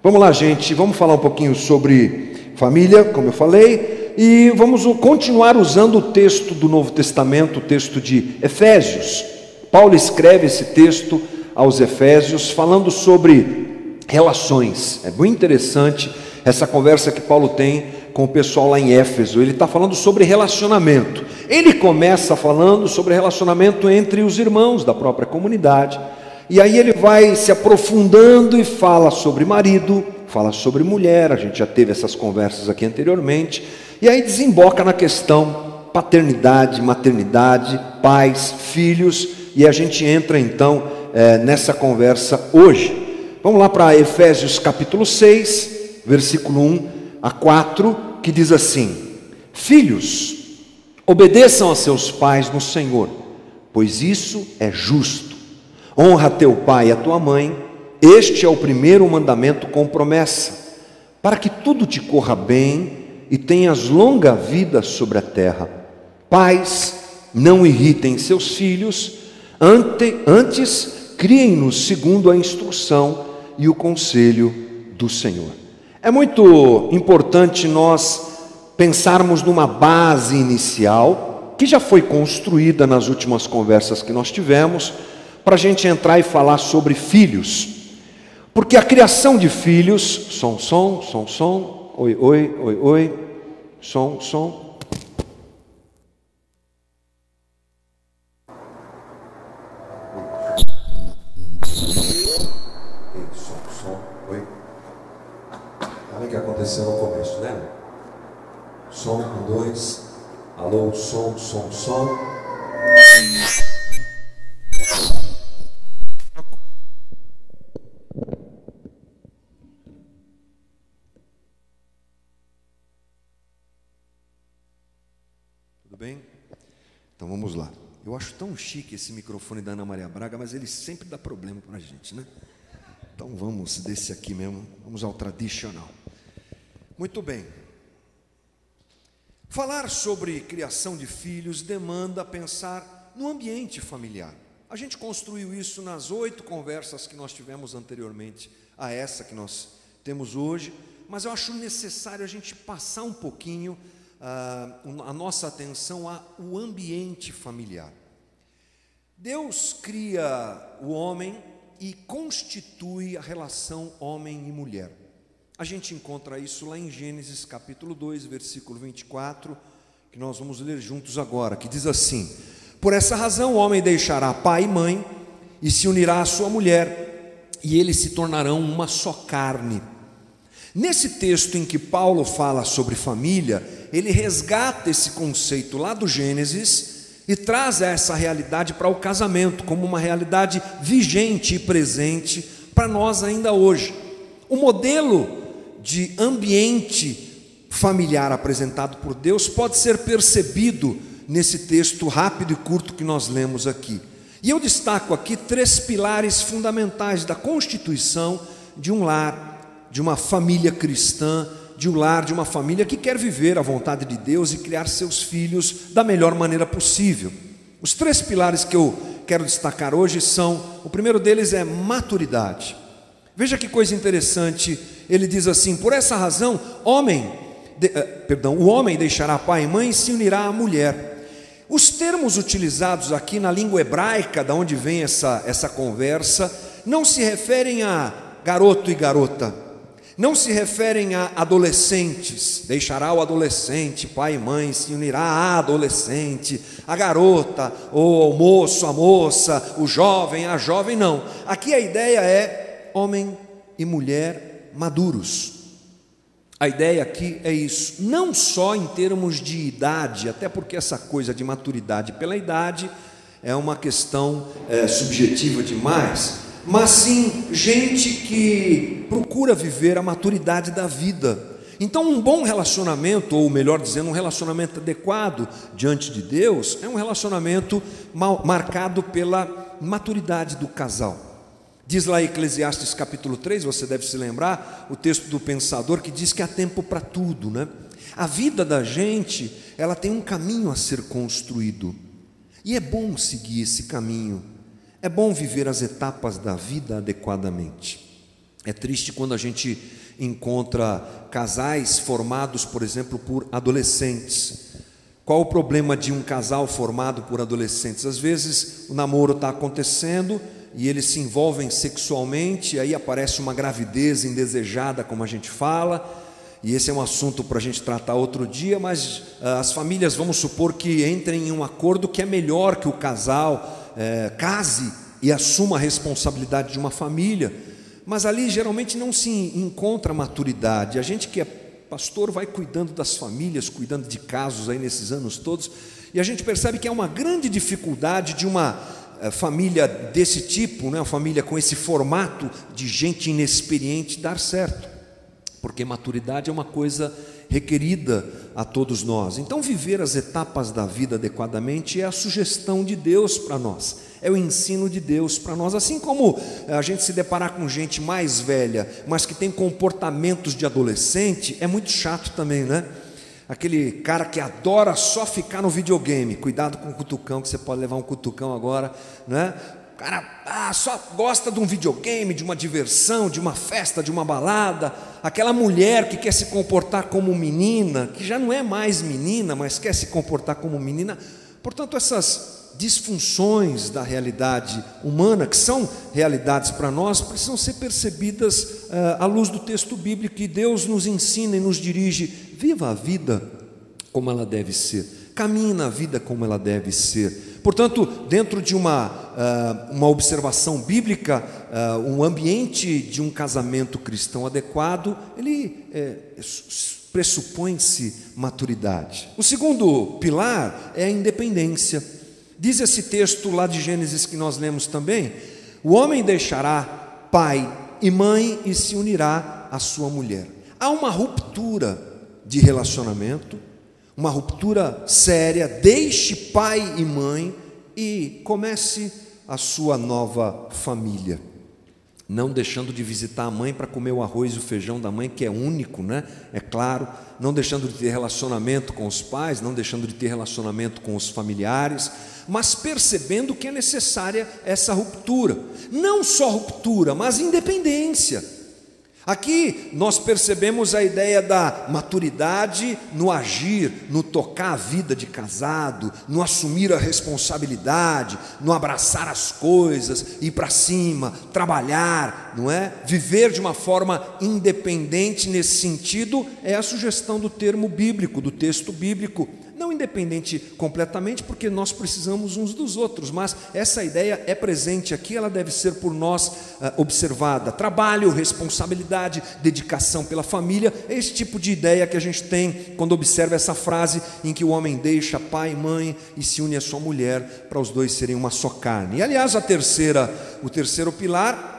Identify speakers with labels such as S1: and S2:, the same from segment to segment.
S1: Vamos lá, gente, vamos falar um pouquinho sobre família, como eu falei, e vamos continuar usando o texto do Novo Testamento, o texto de Efésios. Paulo escreve esse texto aos Efésios falando sobre relações. É muito interessante essa conversa que Paulo tem com o pessoal lá em Éfeso. Ele está falando sobre relacionamento. Ele começa falando sobre relacionamento entre os irmãos da própria comunidade. E aí ele vai se aprofundando e fala sobre marido, fala sobre mulher, a gente já teve essas conversas aqui anteriormente, e aí desemboca na questão paternidade, maternidade, pais, filhos, e a gente entra então é, nessa conversa hoje. Vamos lá para Efésios capítulo 6, versículo 1 a 4, que diz assim: Filhos, obedeçam a seus pais no Senhor, pois isso é justo. Honra teu pai e a tua mãe, este é o primeiro mandamento com promessa, para que tudo te corra bem e tenhas longa vida sobre a terra. Pais, não irritem seus filhos, ante, antes criem-nos segundo a instrução e o conselho do Senhor. É muito importante nós pensarmos numa base inicial que já foi construída nas últimas conversas que nós tivemos para a gente entrar e falar sobre filhos. Porque a criação de filhos, som, som, som, som, oi, oi, oi, oi, som, som. Som, som, oi. Olha o que aconteceu no começo, né? Som, um, dois. Alô, som, som, som. Acho tão chique esse microfone da Ana Maria Braga, mas ele sempre dá problema para a gente, né? Então vamos desse aqui mesmo, vamos ao tradicional. Muito bem. Falar sobre criação de filhos demanda pensar no ambiente familiar. A gente construiu isso nas oito conversas que nós tivemos anteriormente a essa que nós temos hoje, mas eu acho necessário a gente passar um pouquinho a nossa atenção ao ambiente familiar. Deus cria o homem e constitui a relação homem e mulher. A gente encontra isso lá em Gênesis capítulo 2, versículo 24, que nós vamos ler juntos agora, que diz assim: Por essa razão o homem deixará pai e mãe e se unirá à sua mulher, e eles se tornarão uma só carne. Nesse texto em que Paulo fala sobre família, ele resgata esse conceito lá do Gênesis e traz essa realidade para o casamento como uma realidade vigente e presente para nós ainda hoje. O modelo de ambiente familiar apresentado por Deus pode ser percebido nesse texto rápido e curto que nós lemos aqui. E eu destaco aqui três pilares fundamentais da constituição de um lar, de uma família cristã de um lar, de uma família que quer viver a vontade de Deus e criar seus filhos da melhor maneira possível. Os três pilares que eu quero destacar hoje são: o primeiro deles é maturidade. Veja que coisa interessante, ele diz assim: por essa razão, homem, de, uh, perdão, o homem deixará pai e mãe e se unirá à mulher. Os termos utilizados aqui na língua hebraica, da onde vem essa, essa conversa, não se referem a garoto e garota, não se referem a adolescentes, deixará o adolescente, pai e mãe, se unirá à adolescente, a garota, ou o moço, a moça, o jovem, a jovem, não. Aqui a ideia é homem e mulher maduros. A ideia aqui é isso, não só em termos de idade, até porque essa coisa de maturidade pela idade é uma questão é, subjetiva demais, mas sim gente que procura viver a maturidade da vida. Então, um bom relacionamento, ou melhor dizendo, um relacionamento adequado diante de Deus, é um relacionamento mal, marcado pela maturidade do casal. Diz lá Eclesiastes capítulo 3, você deve se lembrar, o texto do pensador que diz que há tempo para tudo, né? A vida da gente, ela tem um caminho a ser construído. E é bom seguir esse caminho. É bom viver as etapas da vida adequadamente. É triste quando a gente encontra casais formados, por exemplo, por adolescentes. Qual o problema de um casal formado por adolescentes? Às vezes o namoro está acontecendo e eles se envolvem sexualmente, aí aparece uma gravidez indesejada, como a gente fala, e esse é um assunto para a gente tratar outro dia, mas ah, as famílias, vamos supor que entrem em um acordo que é melhor que o casal é, case e assuma a responsabilidade de uma família, mas ali geralmente não se encontra maturidade. A gente que é pastor vai cuidando das famílias, cuidando de casos aí nesses anos todos, e a gente percebe que é uma grande dificuldade de uma eh, família desse tipo, né, uma família com esse formato de gente inexperiente dar certo porque maturidade é uma coisa requerida a todos nós. Então, viver as etapas da vida adequadamente é a sugestão de Deus para nós, é o ensino de Deus para nós. Assim como eh, a gente se deparar com gente mais velha, mas que tem comportamentos de adolescente, é muito chato também, né? Aquele cara que adora só ficar no videogame, cuidado com o cutucão, que você pode levar um cutucão agora, né? Cara ah, só gosta de um videogame, de uma diversão, de uma festa, de uma balada. Aquela mulher que quer se comportar como menina, que já não é mais menina, mas quer se comportar como menina. Portanto, essas disfunções da realidade humana, que são realidades para nós, precisam ser percebidas uh, à luz do texto bíblico que Deus nos ensina e nos dirige. Viva a vida como ela deve ser, caminhe na vida como ela deve ser. Portanto, dentro de uma, uh, uma observação bíblica, uh, um ambiente de um casamento cristão adequado, ele é, pressupõe-se maturidade. O segundo pilar é a independência. Diz esse texto lá de Gênesis que nós lemos também: o homem deixará pai e mãe e se unirá à sua mulher. Há uma ruptura de relacionamento, uma ruptura séria, deixe pai e mãe e comece a sua nova família. Não deixando de visitar a mãe para comer o arroz e o feijão da mãe, que é único, né? É claro. Não deixando de ter relacionamento com os pais, não deixando de ter relacionamento com os familiares, mas percebendo que é necessária essa ruptura. Não só ruptura, mas independência Aqui nós percebemos a ideia da maturidade no agir, no tocar a vida de casado, no assumir a responsabilidade, no abraçar as coisas, ir para cima, trabalhar, não é? Viver de uma forma independente nesse sentido é a sugestão do termo bíblico, do texto bíblico não independente completamente, porque nós precisamos uns dos outros, mas essa ideia é presente aqui, ela deve ser por nós uh, observada. Trabalho, responsabilidade, dedicação pela família, é esse tipo de ideia que a gente tem quando observa essa frase em que o homem deixa pai e mãe e se une à sua mulher para os dois serem uma só carne. E aliás, a terceira, o terceiro pilar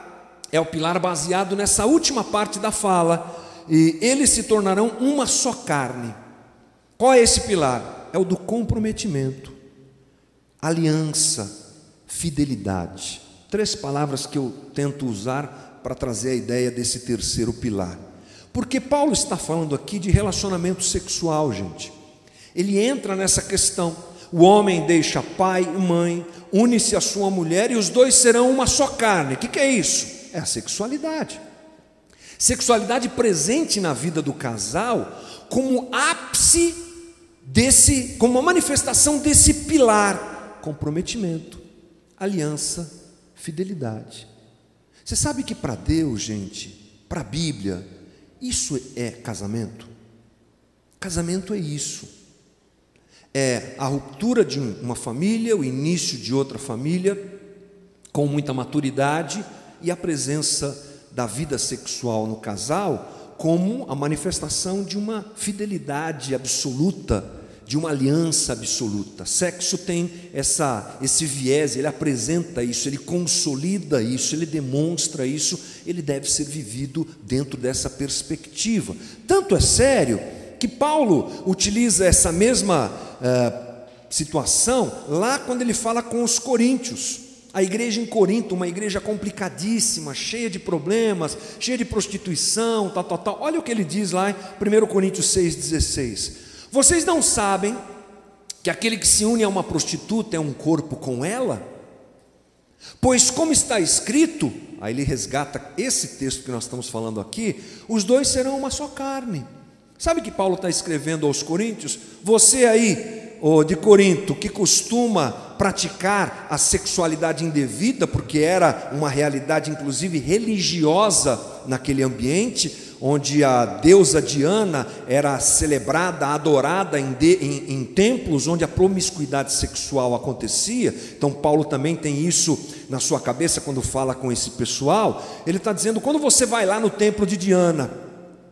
S1: é o pilar baseado nessa última parte da fala, e eles se tornarão uma só carne. Qual é esse pilar? É o do comprometimento, aliança, fidelidade. Três palavras que eu tento usar para trazer a ideia desse terceiro pilar. Porque Paulo está falando aqui de relacionamento sexual, gente. Ele entra nessa questão. O homem deixa pai e mãe, une-se à sua mulher e os dois serão uma só carne. O que, que é isso? É a sexualidade. Sexualidade presente na vida do casal como ápice desse, como uma manifestação desse pilar: comprometimento, aliança, fidelidade. Você sabe que para Deus, gente, para a Bíblia, isso é casamento? Casamento é isso. É a ruptura de uma família, o início de outra família, com muita maturidade e a presença da vida sexual no casal como a manifestação de uma fidelidade absoluta de uma aliança absoluta. Sexo tem essa, esse viés, ele apresenta isso, ele consolida isso, ele demonstra isso, ele deve ser vivido dentro dessa perspectiva. Tanto é sério que Paulo utiliza essa mesma uh, situação lá quando ele fala com os coríntios. A igreja em Corinto, uma igreja complicadíssima, cheia de problemas, cheia de prostituição, tal, tal, tal. Olha o que ele diz lá em 1 Coríntios 6,16. Vocês não sabem que aquele que se une a uma prostituta é um corpo com ela? Pois, como está escrito, aí ele resgata esse texto que nós estamos falando aqui, os dois serão uma só carne. Sabe que Paulo está escrevendo aos Coríntios? Você aí, oh, de Corinto, que costuma praticar a sexualidade indevida, porque era uma realidade, inclusive religiosa, naquele ambiente, onde a deusa Diana era celebrada, adorada em, de, em, em, templos onde a promiscuidade sexual acontecia. Então, Paulo também tem isso na sua cabeça quando fala com esse pessoal. Ele está dizendo: quando você vai lá no templo de Diana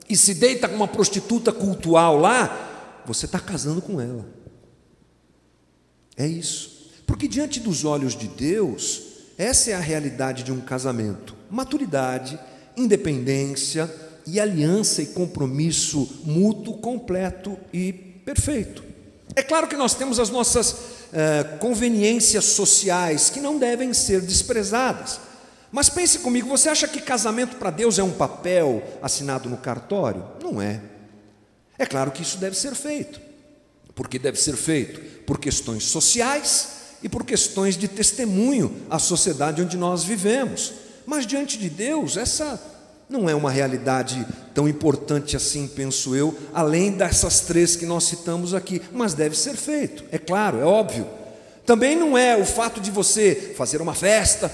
S1: e se deita com uma prostituta cultual lá, você está casando com ela. É isso. Porque diante dos olhos de Deus, essa é a realidade de um casamento: maturidade, independência e aliança e compromisso mútuo completo e perfeito. É claro que nós temos as nossas eh, conveniências sociais que não devem ser desprezadas. Mas pense comigo, você acha que casamento para Deus é um papel assinado no cartório? Não é. É claro que isso deve ser feito. Porque deve ser feito por questões sociais e por questões de testemunho à sociedade onde nós vivemos. Mas diante de Deus, essa não é uma realidade tão importante assim, penso eu, além dessas três que nós citamos aqui, mas deve ser feito, é claro, é óbvio. Também não é o fato de você fazer uma festa,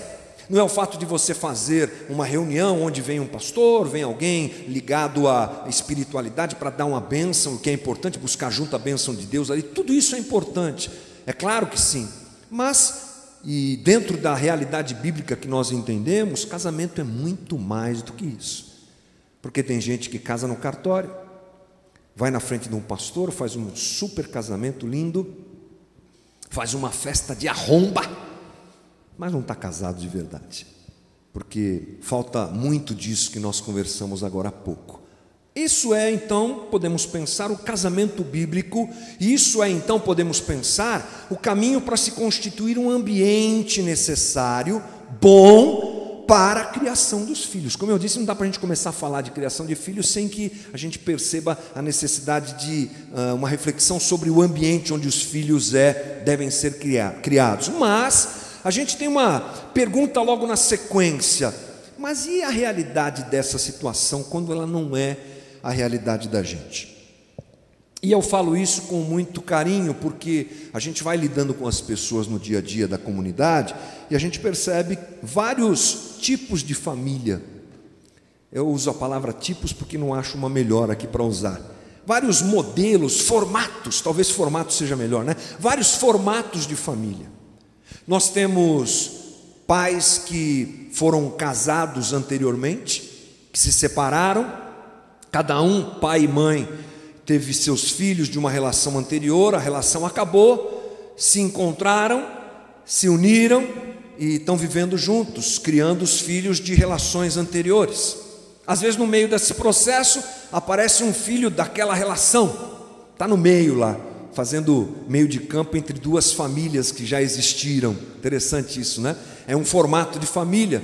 S1: não é o fato de você fazer uma reunião onde vem um pastor, vem alguém ligado à espiritualidade para dar uma bênção, o que é importante, buscar junto a bênção de Deus ali, tudo isso é importante, é claro que sim, mas e dentro da realidade bíblica que nós entendemos, casamento é muito mais do que isso. Porque tem gente que casa no cartório, vai na frente de um pastor, faz um super casamento lindo, faz uma festa de arromba, mas não está casado de verdade. Porque falta muito disso que nós conversamos agora há pouco. Isso é então, podemos pensar, o casamento bíblico, isso é então, podemos pensar, o caminho para se constituir um ambiente necessário, bom, para a criação dos filhos. Como eu disse, não dá para a gente começar a falar de criação de filhos sem que a gente perceba a necessidade de uh, uma reflexão sobre o ambiente onde os filhos é, devem ser criados. Mas a gente tem uma pergunta logo na sequência. Mas e a realidade dessa situação quando ela não é a realidade da gente. E eu falo isso com muito carinho, porque a gente vai lidando com as pessoas no dia a dia da comunidade e a gente percebe vários tipos de família. Eu uso a palavra tipos porque não acho uma melhor aqui para usar. Vários modelos, formatos, talvez formato seja melhor, né? Vários formatos de família. Nós temos pais que foram casados anteriormente, que se separaram Cada um, pai e mãe, teve seus filhos de uma relação anterior, a relação acabou, se encontraram, se uniram e estão vivendo juntos, criando os filhos de relações anteriores. Às vezes, no meio desse processo, aparece um filho daquela relação, está no meio lá, fazendo meio de campo entre duas famílias que já existiram. Interessante isso, né? É um formato de família.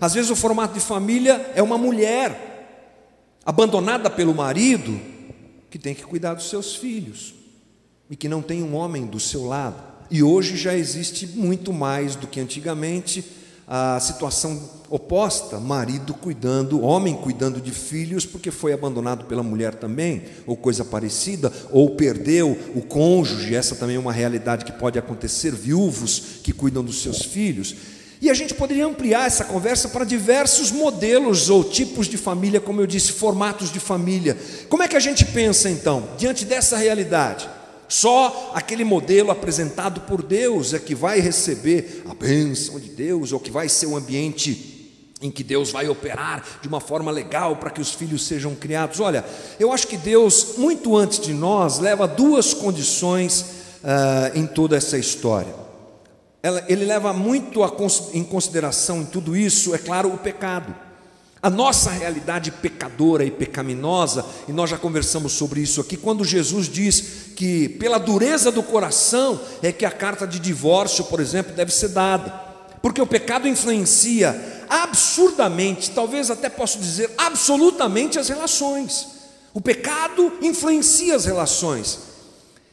S1: Às vezes, o formato de família é uma mulher abandonada pelo marido, que tem que cuidar dos seus filhos e que não tem um homem do seu lado. E hoje já existe muito mais do que antigamente a situação oposta, marido cuidando, homem cuidando de filhos porque foi abandonado pela mulher também, ou coisa parecida, ou perdeu o cônjuge, essa também é uma realidade que pode acontecer, viúvos que cuidam dos seus filhos. E a gente poderia ampliar essa conversa para diversos modelos ou tipos de família, como eu disse, formatos de família. Como é que a gente pensa então, diante dessa realidade? Só aquele modelo apresentado por Deus é que vai receber a bênção de Deus, ou que vai ser um ambiente em que Deus vai operar de uma forma legal para que os filhos sejam criados. Olha, eu acho que Deus, muito antes de nós, leva duas condições uh, em toda essa história ele leva muito em consideração em tudo isso, é claro, o pecado. A nossa realidade pecadora e pecaminosa, e nós já conversamos sobre isso aqui, quando Jesus diz que pela dureza do coração é que a carta de divórcio, por exemplo, deve ser dada, porque o pecado influencia absurdamente, talvez até posso dizer absolutamente as relações. O pecado influencia as relações.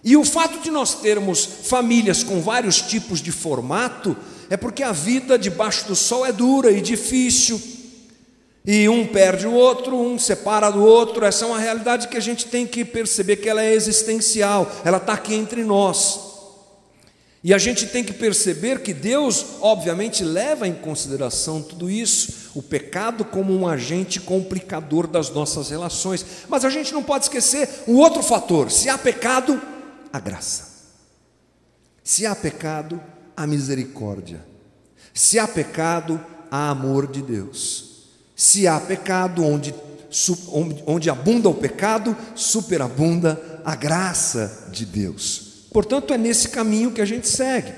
S1: E o fato de nós termos famílias com vários tipos de formato é porque a vida debaixo do sol é dura e difícil, e um perde o outro, um separa do outro. Essa é uma realidade que a gente tem que perceber que ela é existencial, ela está aqui entre nós. E a gente tem que perceber que Deus, obviamente, leva em consideração tudo isso, o pecado como um agente complicador das nossas relações. Mas a gente não pode esquecer um outro fator: se há pecado, a graça. Se há pecado, a misericórdia. Se há pecado, há amor de Deus. Se há pecado, onde, onde abunda o pecado, superabunda a graça de Deus. Portanto, é nesse caminho que a gente segue,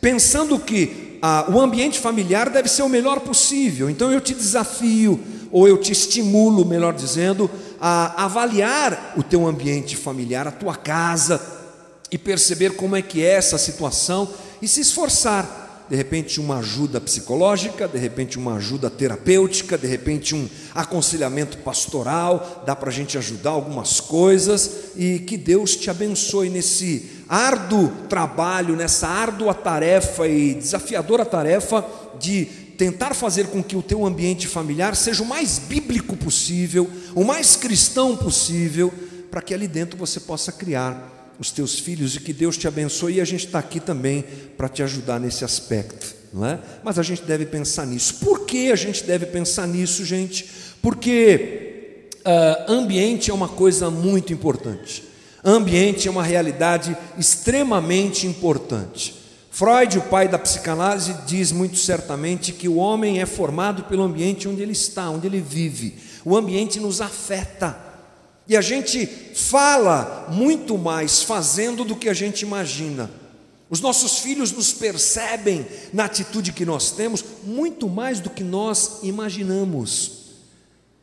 S1: pensando que ah, o ambiente familiar deve ser o melhor possível. Então, eu te desafio, ou eu te estimulo, melhor dizendo, a avaliar o teu ambiente familiar, a tua casa, e perceber como é que é essa situação e se esforçar. De repente uma ajuda psicológica, de repente uma ajuda terapêutica, de repente um aconselhamento pastoral, dá para a gente ajudar algumas coisas e que Deus te abençoe nesse árduo trabalho, nessa árdua tarefa e desafiadora tarefa de tentar fazer com que o teu ambiente familiar seja o mais bíblico possível, o mais cristão possível, para que ali dentro você possa criar os teus filhos e que Deus te abençoe. E a gente está aqui também para te ajudar nesse aspecto, não é? Mas a gente deve pensar nisso. Por que a gente deve pensar nisso, gente? Porque uh, ambiente é uma coisa muito importante. Ambiente é uma realidade extremamente importante. Freud, o pai da psicanálise, diz muito certamente que o homem é formado pelo ambiente onde ele está, onde ele vive. O ambiente nos afeta. E a gente fala muito mais fazendo do que a gente imagina. Os nossos filhos nos percebem na atitude que nós temos muito mais do que nós imaginamos.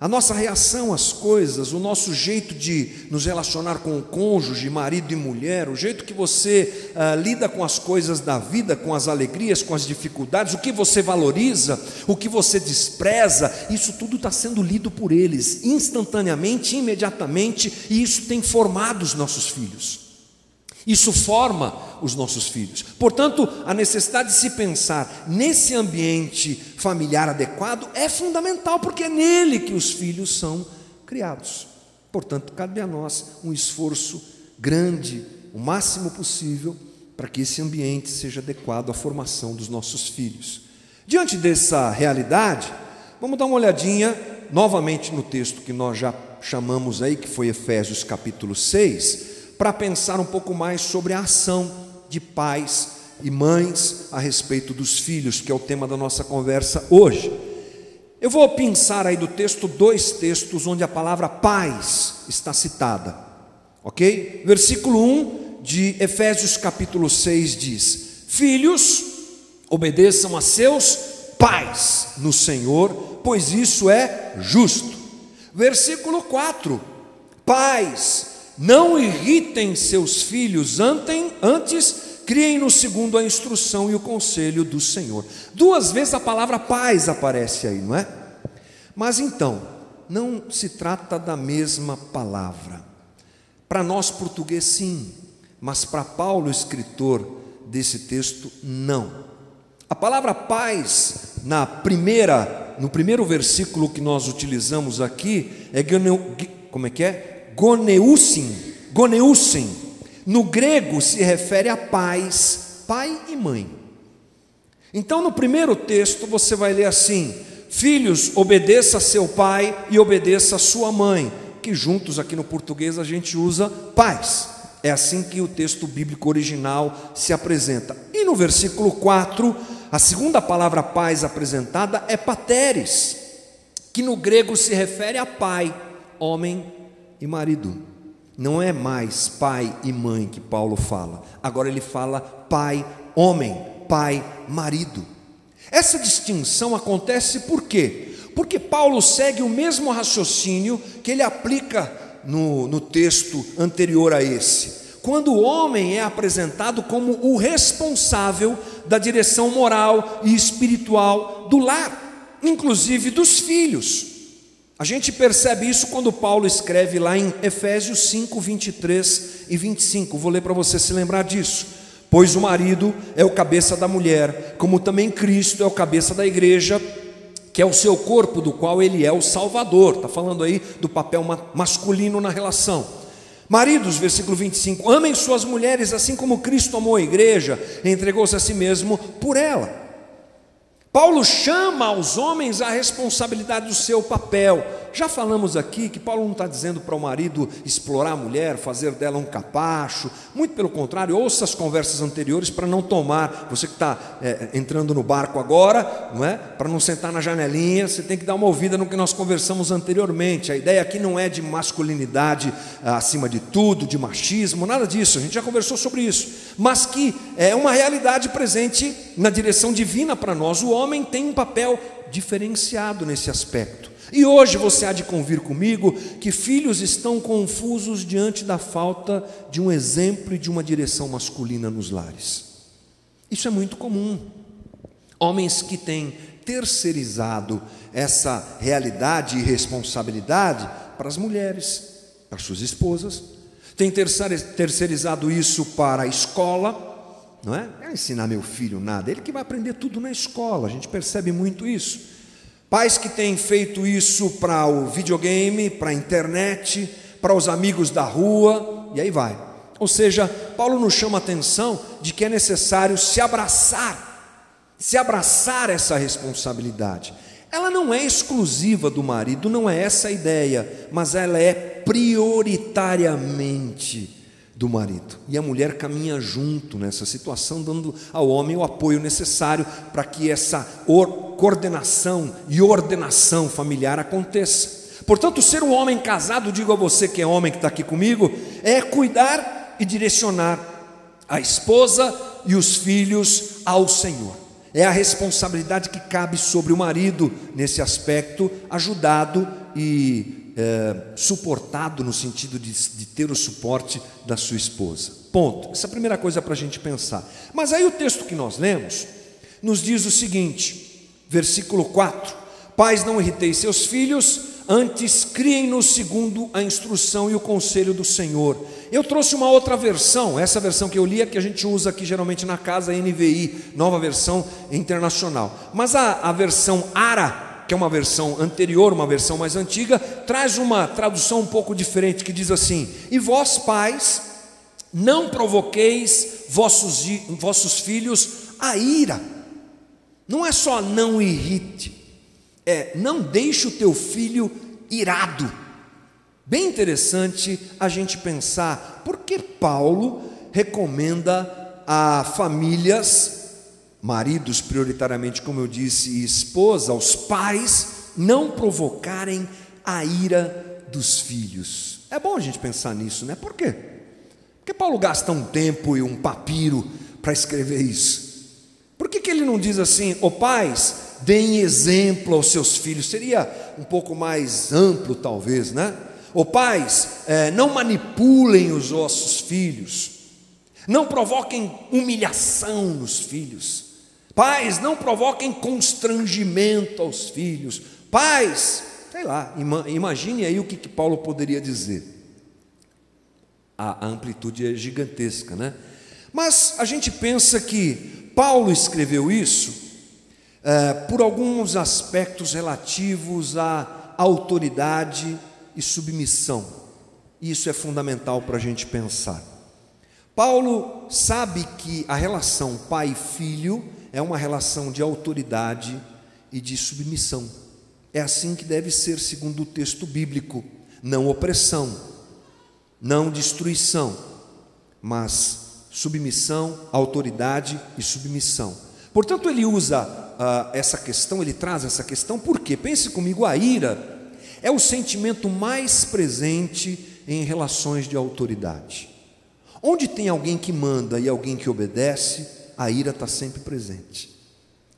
S1: A nossa reação às coisas, o nosso jeito de nos relacionar com o cônjuge, marido e mulher, o jeito que você ah, lida com as coisas da vida, com as alegrias, com as dificuldades, o que você valoriza, o que você despreza, isso tudo está sendo lido por eles, instantaneamente, imediatamente, e isso tem formado os nossos filhos. Isso forma os nossos filhos. Portanto, a necessidade de se pensar nesse ambiente familiar adequado é fundamental, porque é nele que os filhos são criados. Portanto, cabe a nós um esforço grande, o máximo possível, para que esse ambiente seja adequado à formação dos nossos filhos. Diante dessa realidade, vamos dar uma olhadinha novamente no texto que nós já chamamos aí, que foi Efésios capítulo 6 para pensar um pouco mais sobre a ação de pais e mães a respeito dos filhos, que é o tema da nossa conversa hoje. Eu vou pensar aí do texto dois textos onde a palavra pais está citada, ok? Versículo 1 de Efésios capítulo 6 diz: Filhos, obedeçam a seus pais no Senhor, pois isso é justo. Versículo 4: Pais, não irritem seus filhos, antes, antes criem-no segundo a instrução e o conselho do Senhor. Duas vezes a palavra paz aparece aí, não é? Mas então, não se trata da mesma palavra. Para nós português, sim, mas para Paulo, escritor desse texto, não. A palavra paz, na primeira, no primeiro versículo que nós utilizamos aqui, é como é que é? Goneusin, goneusin, no grego se refere a pais, pai e mãe. Então, no primeiro texto, você vai ler assim: Filhos, obedeça seu pai e obedeça sua mãe, que juntos aqui no português a gente usa pais. É assim que o texto bíblico original se apresenta. E no versículo 4, a segunda palavra paz apresentada é pateres, que no grego se refere a pai, homem e marido. Não é mais pai e mãe que Paulo fala, agora ele fala pai, homem, pai, marido. Essa distinção acontece por quê? Porque Paulo segue o mesmo raciocínio que ele aplica no, no texto anterior a esse quando o homem é apresentado como o responsável da direção moral e espiritual do lar, inclusive dos filhos. A gente percebe isso quando Paulo escreve lá em Efésios 5, 23 e 25. Vou ler para você se lembrar disso. Pois o marido é o cabeça da mulher, como também Cristo é o cabeça da igreja, que é o seu corpo, do qual ele é o Salvador. Está falando aí do papel masculino na relação. Maridos, versículo 25: amem suas mulheres assim como Cristo amou a igreja, entregou-se a si mesmo por ela. Paulo chama aos homens a responsabilidade do seu papel. Já falamos aqui que Paulo não está dizendo para o marido explorar a mulher, fazer dela um capacho, muito pelo contrário, ouça as conversas anteriores para não tomar, você que está é, entrando no barco agora, não é? Para não sentar na janelinha, você tem que dar uma ouvida no que nós conversamos anteriormente. A ideia aqui não é de masculinidade ah, acima de tudo, de machismo, nada disso, a gente já conversou sobre isso, mas que é uma realidade presente na direção divina para nós. O homem tem um papel diferenciado nesse aspecto. E hoje você há de convir comigo que filhos estão confusos diante da falta de um exemplo e de uma direção masculina nos lares. Isso é muito comum. Homens que têm terceirizado essa realidade e responsabilidade para as mulheres, para suas esposas, têm terceirizado isso para a escola, não é? Não é ensinar meu filho nada, ele que vai aprender tudo na escola, a gente percebe muito isso. Pais que têm feito isso para o videogame, para a internet, para os amigos da rua, e aí vai. Ou seja, Paulo nos chama a atenção de que é necessário se abraçar, se abraçar essa responsabilidade. Ela não é exclusiva do marido, não é essa a ideia, mas ela é prioritariamente do marido. E a mulher caminha junto nessa situação, dando ao homem o apoio necessário para que essa coordenação e ordenação familiar aconteça. Portanto, ser um homem casado, digo a você que é homem que está aqui comigo, é cuidar e direcionar a esposa e os filhos ao Senhor. É a responsabilidade que cabe sobre o marido nesse aspecto, ajudado e é, suportado no sentido de, de ter o suporte da sua esposa. Ponto. Essa é a primeira coisa para a gente pensar. Mas aí o texto que nós lemos nos diz o seguinte, versículo 4: Pais, não irriteis seus filhos, antes criem-nos segundo a instrução e o conselho do Senhor. Eu trouxe uma outra versão, essa versão que eu li é que a gente usa aqui geralmente na casa NVI, nova versão internacional. Mas a, a versão ARA que é uma versão anterior, uma versão mais antiga, traz uma tradução um pouco diferente que diz assim: E vós, pais, não provoqueis vossos, vossos filhos a ira. Não é só não irrite, é não deixe o teu filho irado. Bem interessante a gente pensar por que Paulo recomenda a famílias maridos prioritariamente, como eu disse, e esposa, aos pais não provocarem a ira dos filhos. É bom a gente pensar nisso, né? Por quê? Porque Paulo gasta um tempo e um papiro para escrever isso. Por que, que ele não diz assim, ô oh, pais, deem exemplo aos seus filhos? Seria um pouco mais amplo, talvez, né? Ô oh, pais, é, não manipulem os vossos filhos, não provoquem humilhação nos filhos. Pais, não provoquem constrangimento aos filhos. Pais, sei lá, imagine aí o que, que Paulo poderia dizer. A, amplitude é gigantesca, né? Mas a gente pensa que Paulo escreveu isso é, por alguns aspectos relativos à autoridade e submissão. Isso é fundamental para a gente pensar. Paulo sabe que a relação pai-filho é uma relação de autoridade e de submissão. É assim que deve ser, segundo o texto bíblico: não opressão, não destruição, mas submissão, autoridade e submissão. Portanto, ele usa uh, essa questão, ele traz essa questão, porque, pense comigo, a ira é o sentimento mais presente em relações de autoridade. Onde tem alguém que manda e alguém que obedece, a ira está sempre presente.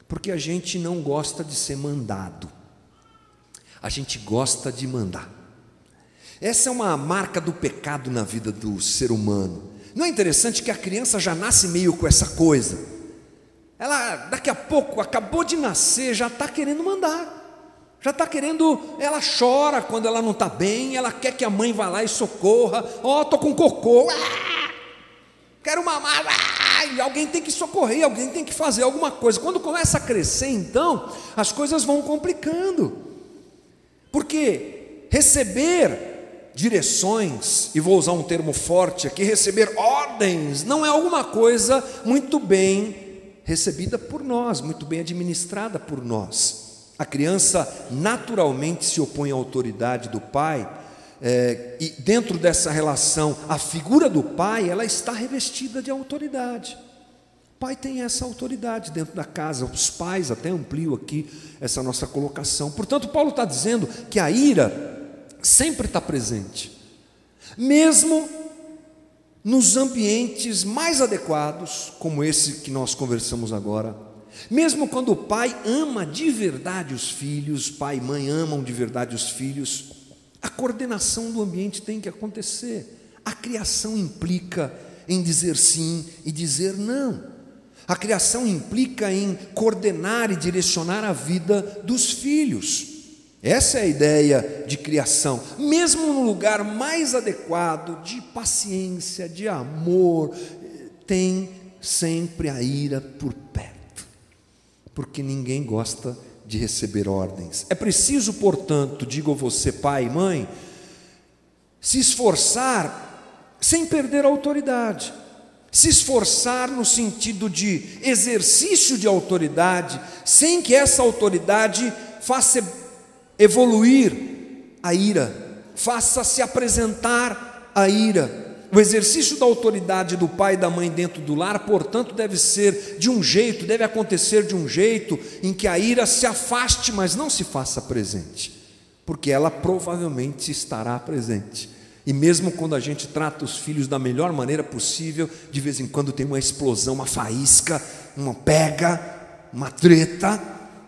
S1: Porque a gente não gosta de ser mandado, a gente gosta de mandar. Essa é uma marca do pecado na vida do ser humano. Não é interessante que a criança já nasce meio com essa coisa? Ela, daqui a pouco, acabou de nascer, já está querendo mandar. Já está querendo, ela chora quando ela não está bem, ela quer que a mãe vá lá e socorra. Ó, oh, estou com cocô. Ah, quero mamar. Ai, alguém tem que socorrer, alguém tem que fazer alguma coisa. Quando começa a crescer, então, as coisas vão complicando. Porque receber direções, e vou usar um termo forte aqui, receber ordens, não é alguma coisa muito bem recebida por nós, muito bem administrada por nós. A criança naturalmente se opõe à autoridade do pai, é, e dentro dessa relação, a figura do pai, ela está revestida de autoridade. O pai tem essa autoridade dentro da casa, os pais, até amplio aqui essa nossa colocação. Portanto, Paulo está dizendo que a ira sempre está presente, mesmo nos ambientes mais adequados, como esse que nós conversamos agora, mesmo quando o pai ama de verdade os filhos, pai e mãe amam de verdade os filhos, a coordenação do ambiente tem que acontecer. A criação implica em dizer sim e dizer não. A criação implica em coordenar e direcionar a vida dos filhos. Essa é a ideia de criação. Mesmo no lugar mais adequado, de paciência, de amor, tem sempre a ira por perto, porque ninguém gosta de receber ordens. É preciso, portanto, digo você, pai e mãe, se esforçar sem perder a autoridade. Se esforçar no sentido de exercício de autoridade, sem que essa autoridade faça evoluir a ira, faça se apresentar a ira. O exercício da autoridade do pai e da mãe dentro do lar, portanto, deve ser de um jeito, deve acontecer de um jeito em que a ira se afaste, mas não se faça presente, porque ela provavelmente estará presente. E mesmo quando a gente trata os filhos da melhor maneira possível, de vez em quando tem uma explosão, uma faísca, uma pega, uma treta,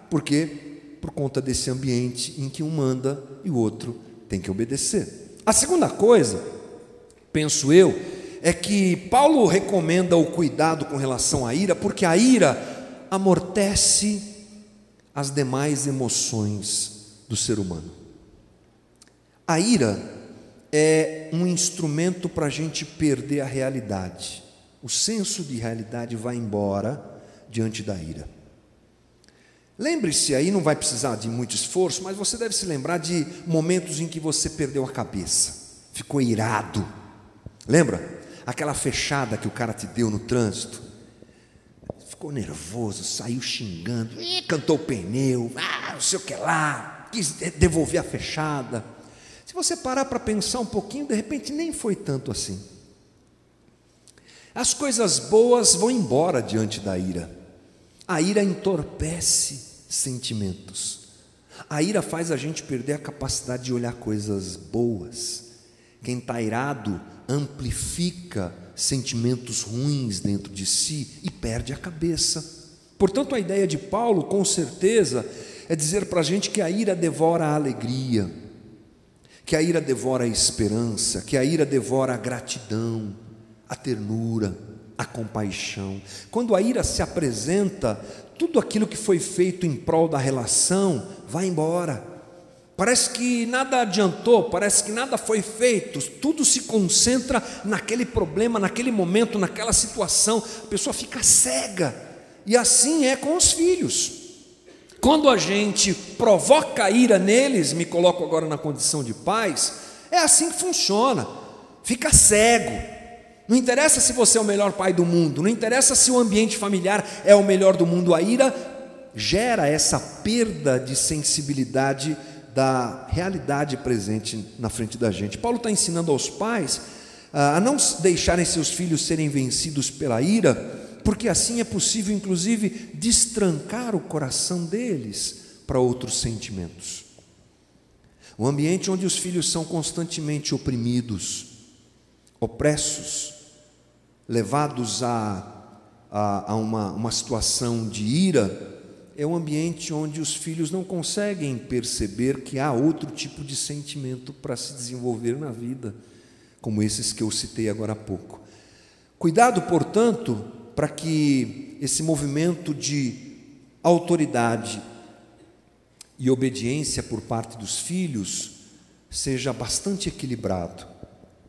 S1: porque por conta desse ambiente em que um manda e o outro tem que obedecer. A segunda coisa, penso eu, é que Paulo recomenda o cuidado com relação à ira, porque a ira amortece as demais emoções do ser humano. A ira é um instrumento para a gente perder a realidade. O senso de realidade vai embora diante da ira. Lembre-se aí, não vai precisar de muito esforço, mas você deve se lembrar de momentos em que você perdeu a cabeça, ficou irado. Lembra? Aquela fechada que o cara te deu no trânsito. Ficou nervoso, saiu xingando, cantou o pneu, ah, não sei o que lá, quis devolver a fechada. Se você parar para pensar um pouquinho, de repente nem foi tanto assim. As coisas boas vão embora diante da ira. A ira entorpece sentimentos. A ira faz a gente perder a capacidade de olhar coisas boas. Quem está irado amplifica sentimentos ruins dentro de si e perde a cabeça. Portanto, a ideia de Paulo, com certeza, é dizer para a gente que a ira devora a alegria, que a ira devora a esperança, que a ira devora a gratidão, a ternura a compaixão. Quando a ira se apresenta, tudo aquilo que foi feito em prol da relação vai embora. Parece que nada adiantou, parece que nada foi feito, tudo se concentra naquele problema, naquele momento, naquela situação, a pessoa fica cega, e assim é com os filhos. Quando a gente provoca ira neles, me coloco agora na condição de pais, é assim que funciona, fica cego, não interessa se você é o melhor pai do mundo, não interessa se o ambiente familiar é o melhor do mundo, a ira gera essa perda de sensibilidade da realidade presente na frente da gente. Paulo está ensinando aos pais a não deixarem seus filhos serem vencidos pela ira, porque assim é possível, inclusive, destrancar o coração deles para outros sentimentos. O ambiente onde os filhos são constantemente oprimidos, opressos, levados a, a, a uma, uma situação de ira, é um ambiente onde os filhos não conseguem perceber que há outro tipo de sentimento para se desenvolver na vida, como esses que eu citei agora há pouco. Cuidado, portanto, para que esse movimento de autoridade e obediência por parte dos filhos seja bastante equilibrado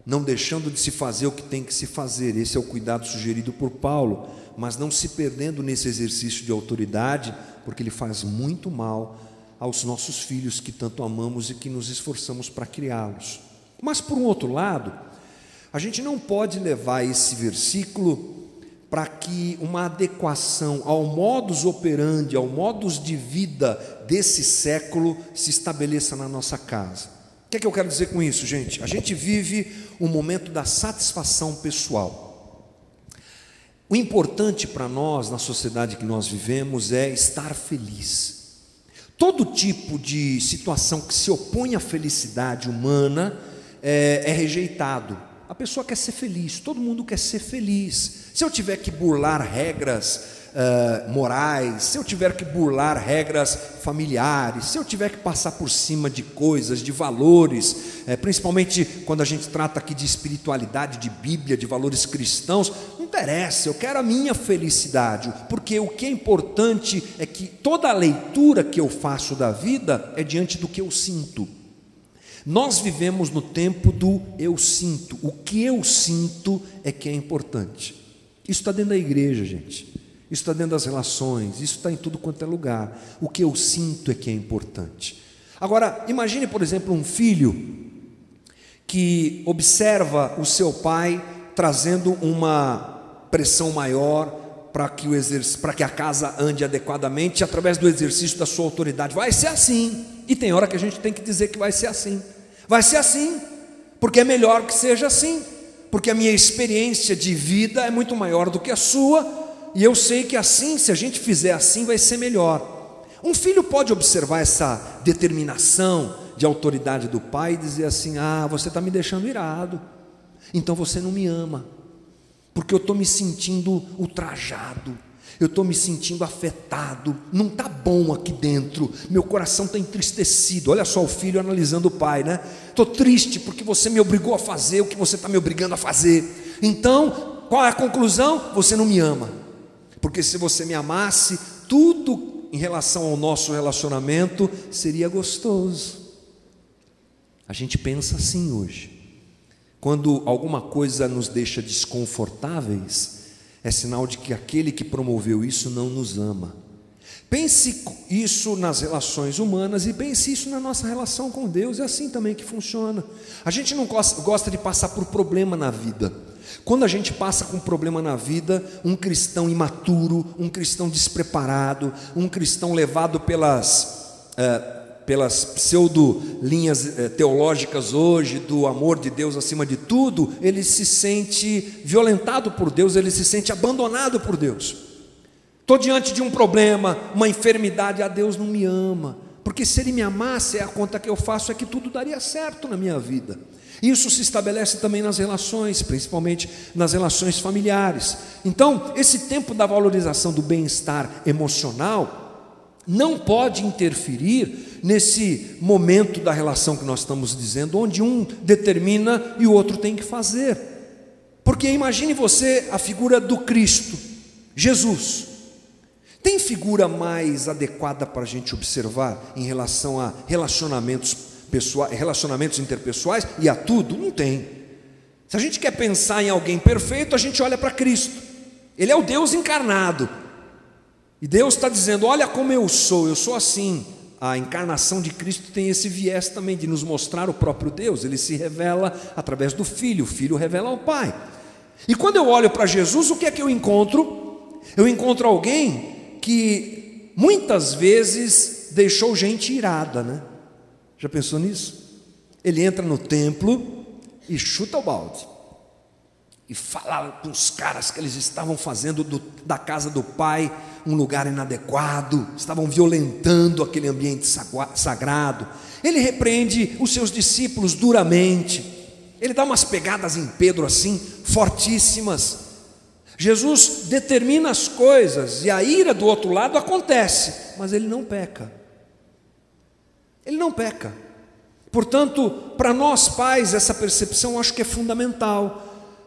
S1: não deixando de se fazer o que tem que se fazer. Esse é o cuidado sugerido por Paulo, mas não se perdendo nesse exercício de autoridade, porque ele faz muito mal aos nossos filhos que tanto amamos e que nos esforçamos para criá-los. Mas por um outro lado, a gente não pode levar esse versículo para que uma adequação ao modus operandi, ao modus de vida desse século se estabeleça na nossa casa. O que é que eu quero dizer com isso, gente? A gente vive um momento da satisfação pessoal. O importante para nós, na sociedade que nós vivemos, é estar feliz. Todo tipo de situação que se opõe à felicidade humana é, é rejeitado. A pessoa quer ser feliz, todo mundo quer ser feliz. Se eu tiver que burlar regras uh, morais, se eu tiver que burlar regras familiares, se eu tiver que passar por cima de coisas, de valores, é, principalmente quando a gente trata aqui de espiritualidade, de Bíblia, de valores cristãos, não interessa, eu quero a minha felicidade, porque o que é importante é que toda a leitura que eu faço da vida é diante do que eu sinto. Nós vivemos no tempo do eu sinto. O que eu sinto é que é importante. Isso está dentro da igreja, gente. Isso está dentro das relações. Isso está em tudo quanto é lugar. O que eu sinto é que é importante. Agora, imagine, por exemplo, um filho que observa o seu pai trazendo uma pressão maior para que, o para que a casa ande adequadamente através do exercício da sua autoridade. Vai ser assim. E tem hora que a gente tem que dizer que vai ser assim. Vai ser assim, porque é melhor que seja assim, porque a minha experiência de vida é muito maior do que a sua, e eu sei que assim, se a gente fizer assim, vai ser melhor. Um filho pode observar essa determinação de autoridade do pai e dizer assim: Ah, você está me deixando irado, então você não me ama, porque eu estou me sentindo ultrajado, eu estou me sentindo afetado, não está bom aqui dentro, meu coração está entristecido. Olha só o filho analisando o pai, né? Estou triste porque você me obrigou a fazer o que você está me obrigando a fazer. Então, qual é a conclusão? Você não me ama, porque se você me amasse, tudo em relação ao nosso relacionamento seria gostoso. A gente pensa assim hoje. Quando alguma coisa nos deixa desconfortáveis, é sinal de que aquele que promoveu isso não nos ama. Pense isso nas relações humanas e pense isso na nossa relação com Deus, é assim também que funciona. A gente não gosta de passar por problema na vida. Quando a gente passa com problema na vida, um cristão imaturo, um cristão despreparado, um cristão levado pelas eh, pelas pseudo-linhas eh, teológicas hoje, do amor de Deus acima de tudo, ele se sente violentado por Deus, ele se sente abandonado por Deus. Estou diante de um problema, uma enfermidade, a Deus não me ama, porque se Ele me amasse, a conta que eu faço é que tudo daria certo na minha vida. Isso se estabelece também nas relações, principalmente nas relações familiares. Então, esse tempo da valorização do bem-estar emocional não pode interferir nesse momento da relação que nós estamos dizendo, onde um determina e o outro tem que fazer. Porque imagine você a figura do Cristo, Jesus. Tem figura mais adequada para a gente observar em relação a relacionamentos pessoais, relacionamentos interpessoais e a tudo? Não tem. Se a gente quer pensar em alguém perfeito, a gente olha para Cristo. Ele é o Deus encarnado. E Deus está dizendo: Olha como eu sou, eu sou assim. A encarnação de Cristo tem esse viés também de nos mostrar o próprio Deus, ele se revela através do Filho, o Filho revela ao Pai. E quando eu olho para Jesus, o que é que eu encontro? Eu encontro alguém que muitas vezes deixou gente irada, né? Já pensou nisso? Ele entra no templo e chuta o balde e falar com os caras que eles estavam fazendo do, da casa do pai um lugar inadequado, estavam violentando aquele ambiente sagrado. Ele repreende os seus discípulos duramente, ele dá umas pegadas em Pedro assim, fortíssimas. Jesus determina as coisas e a ira do outro lado acontece, mas ele não peca. Ele não peca. Portanto, para nós pais, essa percepção acho que é fundamental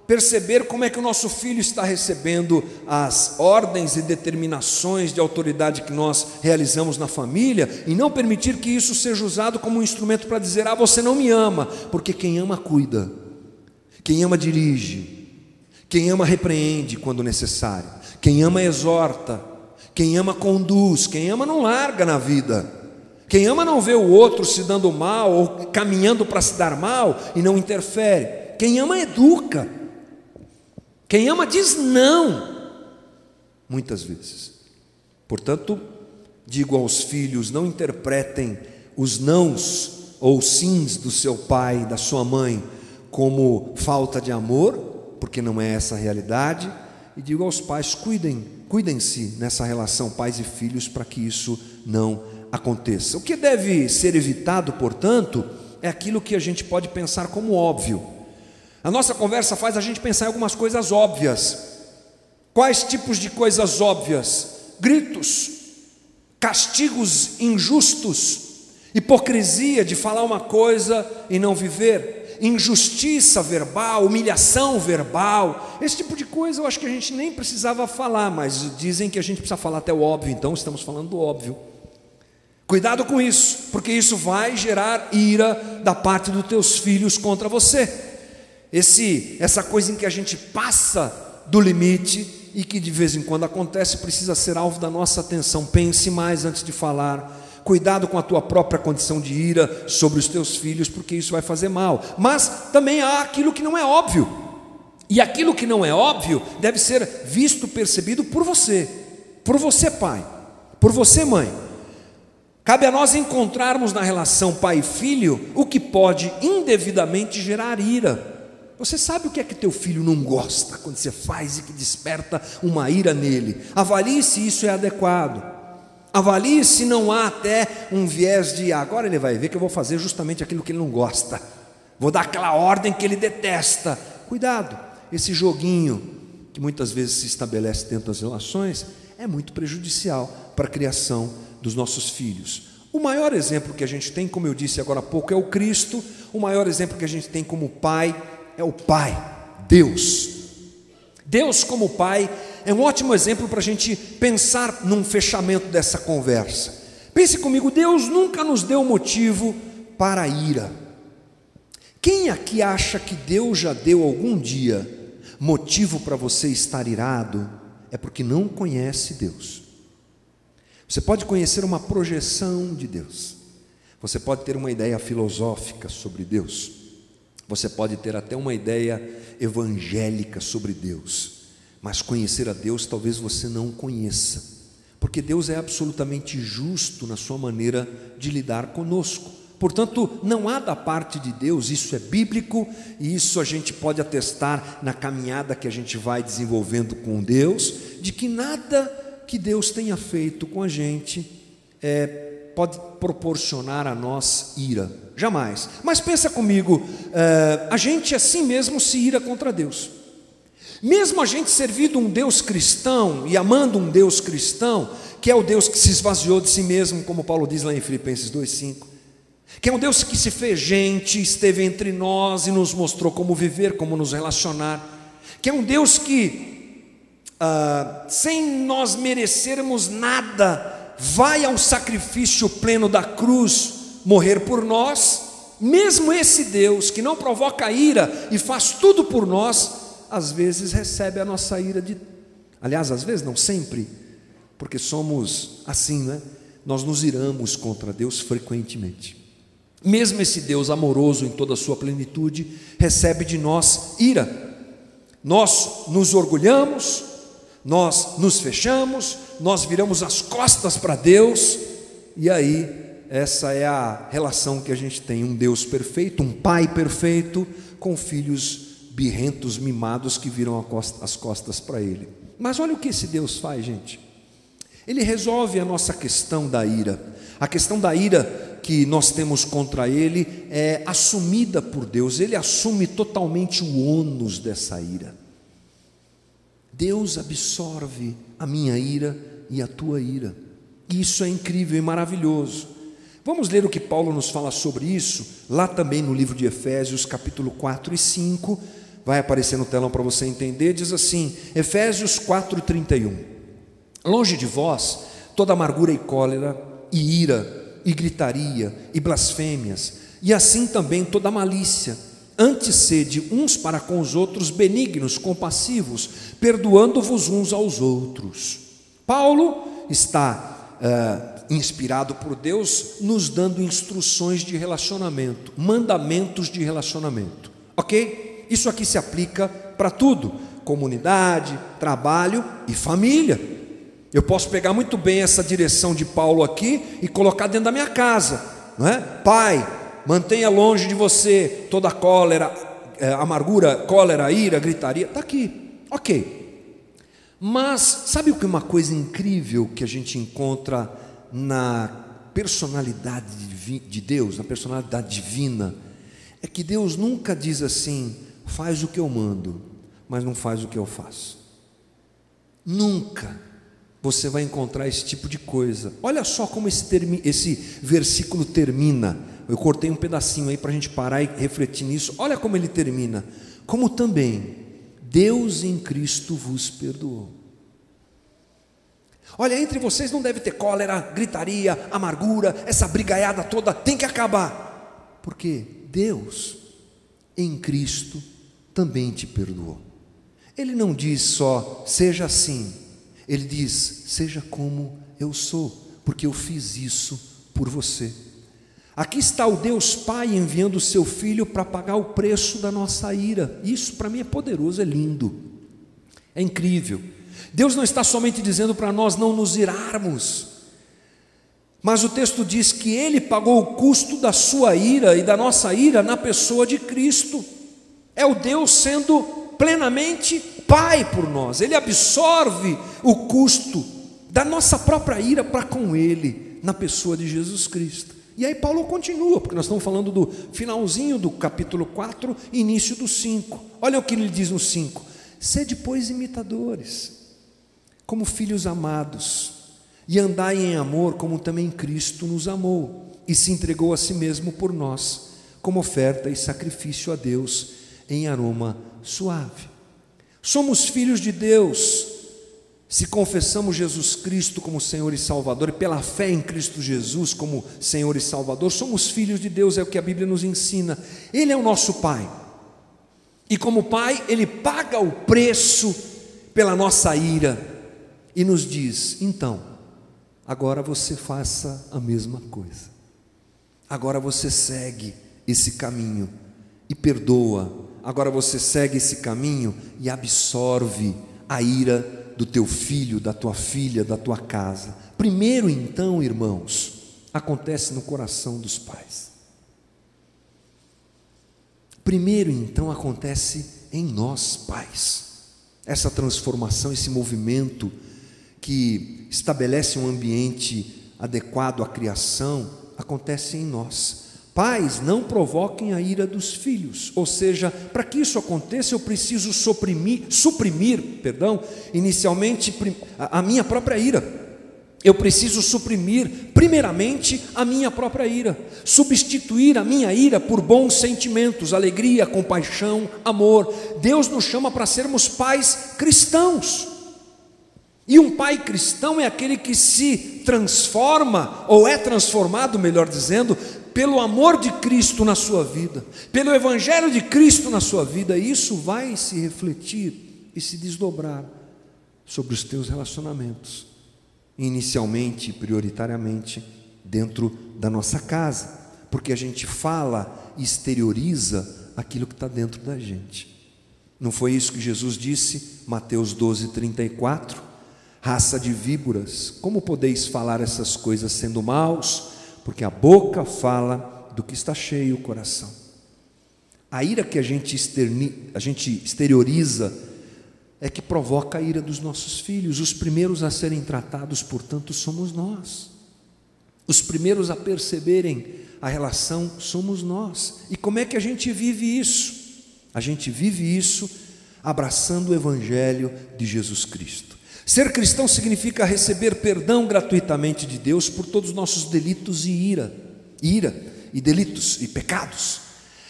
S1: perceber como é que o nosso filho está recebendo as ordens e determinações de autoridade que nós realizamos na família e não permitir que isso seja usado como um instrumento para dizer: ah, você não me ama, porque quem ama cuida. Quem ama dirige. Quem ama repreende quando necessário. Quem ama exorta. Quem ama conduz. Quem ama não larga na vida. Quem ama não vê o outro se dando mal ou caminhando para se dar mal e não interfere. Quem ama educa. Quem ama diz não. Muitas vezes. Portanto, digo aos filhos: não interpretem os nãos ou sims do seu pai, da sua mãe, como falta de amor, porque não é essa a realidade. E digo aos pais: cuidem, cuidem-se nessa relação pais e filhos para que isso não aconteça. O que deve ser evitado, portanto, é aquilo que a gente pode pensar como óbvio. A nossa conversa faz a gente pensar em algumas coisas óbvias. Quais tipos de coisas óbvias? Gritos, castigos injustos, hipocrisia de falar uma coisa e não viver, injustiça verbal, humilhação verbal, esse tipo de coisa eu acho que a gente nem precisava falar, mas dizem que a gente precisa falar até o óbvio, então estamos falando do óbvio. Cuidado com isso, porque isso vai gerar ira da parte dos teus filhos contra você. Esse, essa coisa em que a gente passa do limite e que de vez em quando acontece, precisa ser alvo da nossa atenção. Pense mais antes de falar. Cuidado com a tua própria condição de ira sobre os teus filhos, porque isso vai fazer mal. Mas também há aquilo que não é óbvio. E aquilo que não é óbvio deve ser visto, percebido por você, por você, pai, por você, mãe. Cabe a nós encontrarmos na relação pai e filho o que pode indevidamente gerar ira. Você sabe o que é que teu filho não gosta quando você faz e que desperta uma ira nele. Avalie se isso é adequado. Avalie se não há até um viés de agora ele vai ver que eu vou fazer justamente aquilo que ele não gosta. Vou dar aquela ordem que ele detesta. Cuidado, esse joguinho que muitas vezes se estabelece dentro das relações é muito prejudicial para a criação dos nossos filhos. O maior exemplo que a gente tem, como eu disse agora há pouco, é o Cristo. O maior exemplo que a gente tem como pai é o Pai, Deus. Deus, como Pai, é um ótimo exemplo para a gente pensar num fechamento dessa conversa. Pense comigo, Deus nunca nos deu motivo para ira. Quem aqui acha que Deus já deu algum dia motivo para você estar irado, é porque não conhece Deus. Você pode conhecer uma projeção de Deus, você pode ter uma ideia filosófica sobre Deus, você pode ter até uma ideia evangélica sobre Deus, mas conhecer a Deus talvez você não conheça, porque Deus é absolutamente justo na sua maneira de lidar conosco. Portanto, não há da parte de Deus, isso é bíblico e isso a gente pode atestar na caminhada que a gente vai desenvolvendo com Deus, de que nada que Deus tenha feito com a gente é, pode proporcionar a nós ira jamais. Mas pensa comigo, uh, a gente assim mesmo se ira contra Deus. Mesmo a gente servindo um Deus cristão e amando um Deus cristão, que é o Deus que se esvaziou de si mesmo, como Paulo diz lá em Filipenses 2,5, que é um Deus que se fez gente, esteve entre nós e nos mostrou como viver, como nos relacionar, que é um Deus que, uh, sem nós merecermos nada, vai ao sacrifício pleno da cruz morrer por nós, mesmo esse Deus que não provoca ira e faz tudo por nós, às vezes recebe a nossa ira de. Aliás, às vezes não sempre, porque somos assim, né? Nós nos iramos contra Deus frequentemente. Mesmo esse Deus amoroso em toda a sua plenitude, recebe de nós ira. Nós nos orgulhamos, nós nos fechamos, nós viramos as costas para Deus, e aí essa é a relação que a gente tem: um Deus perfeito, um Pai perfeito, com filhos birrentos, mimados que viram as costas para Ele. Mas olha o que esse Deus faz, gente. Ele resolve a nossa questão da ira. A questão da ira que nós temos contra Ele é assumida por Deus, Ele assume totalmente o ônus dessa ira. Deus absorve a minha ira e a tua ira. Isso é incrível e maravilhoso. Vamos ler o que Paulo nos fala sobre isso, lá também no livro de Efésios, capítulo 4 e 5. Vai aparecer no telão para você entender. Diz assim: Efésios 4, 31. Longe de vós toda amargura e cólera, e ira, e gritaria, e blasfêmias, e assim também toda malícia. Antes sede uns para com os outros benignos, compassivos, perdoando-vos uns aos outros. Paulo está uh, inspirado por Deus, nos dando instruções de relacionamento, mandamentos de relacionamento, ok? Isso aqui se aplica para tudo: comunidade, trabalho e família. Eu posso pegar muito bem essa direção de Paulo aqui e colocar dentro da minha casa, não é? Pai, mantenha longe de você toda cólera, é, amargura, cólera, ira, gritaria. Está aqui, ok. Mas sabe o que é uma coisa incrível que a gente encontra na personalidade de Deus, na personalidade divina? É que Deus nunca diz assim, faz o que eu mando, mas não faz o que eu faço. Nunca você vai encontrar esse tipo de coisa. Olha só como esse, esse versículo termina. Eu cortei um pedacinho aí para a gente parar e refletir nisso. Olha como ele termina. Como também Deus em Cristo vos perdoou. Olha, entre vocês não deve ter cólera, gritaria, amargura, essa brigaiada toda tem que acabar. Porque Deus em Cristo também te perdoou. Ele não diz só, seja assim, ele diz, seja como eu sou, porque eu fiz isso por você. Aqui está o Deus Pai enviando o seu filho para pagar o preço da nossa ira. Isso para mim é poderoso, é lindo, é incrível. Deus não está somente dizendo para nós não nos irarmos, mas o texto diz que Ele pagou o custo da sua ira e da nossa ira na pessoa de Cristo. É o Deus sendo plenamente Pai por nós, Ele absorve o custo da nossa própria ira para com Ele, na pessoa de Jesus Cristo. E aí Paulo continua, porque nós estamos falando do finalzinho do capítulo 4, início do 5. Olha o que ele diz no 5: Sede, pois, imitadores, como filhos amados, e andai em amor, como também Cristo nos amou, e se entregou a si mesmo por nós, como oferta e sacrifício a Deus em aroma suave. Somos filhos de Deus, se confessamos Jesus Cristo como Senhor e Salvador, e pela fé em Cristo Jesus como Senhor e Salvador, somos filhos de Deus, é o que a Bíblia nos ensina. Ele é o nosso Pai. E como Pai, Ele paga o preço pela nossa ira e nos diz: então, agora você faça a mesma coisa. Agora você segue esse caminho e perdoa. Agora você segue esse caminho e absorve a ira do teu filho, da tua filha, da tua casa. Primeiro, então, irmãos, acontece no coração dos pais. Primeiro, então, acontece em nós, pais. Essa transformação, esse movimento que estabelece um ambiente adequado à criação, acontece em nós. Pais, não provoquem a ira dos filhos. Ou seja, para que isso aconteça, eu preciso suprimir, suprimir, perdão, inicialmente a minha própria ira. Eu preciso suprimir, primeiramente, a minha própria ira, substituir a minha ira por bons sentimentos, alegria, compaixão, amor. Deus nos chama para sermos pais cristãos. E um pai cristão é aquele que se transforma, ou é transformado, melhor dizendo, pelo amor de Cristo na sua vida, pelo Evangelho de Cristo na sua vida, isso vai se refletir e se desdobrar sobre os teus relacionamentos, inicialmente, prioritariamente, dentro da nossa casa, porque a gente fala e exterioriza aquilo que está dentro da gente. Não foi isso que Jesus disse, Mateus 12, 34? Raça de víboras, como podeis falar essas coisas sendo maus? Porque a boca fala do que está cheio o coração. A ira que a gente, externi, a gente exterioriza é que provoca a ira dos nossos filhos. Os primeiros a serem tratados, portanto, somos nós. Os primeiros a perceberem a relação somos nós. E como é que a gente vive isso? A gente vive isso abraçando o Evangelho de Jesus Cristo. Ser cristão significa receber perdão gratuitamente de Deus por todos os nossos delitos e ira, ira e delitos e pecados.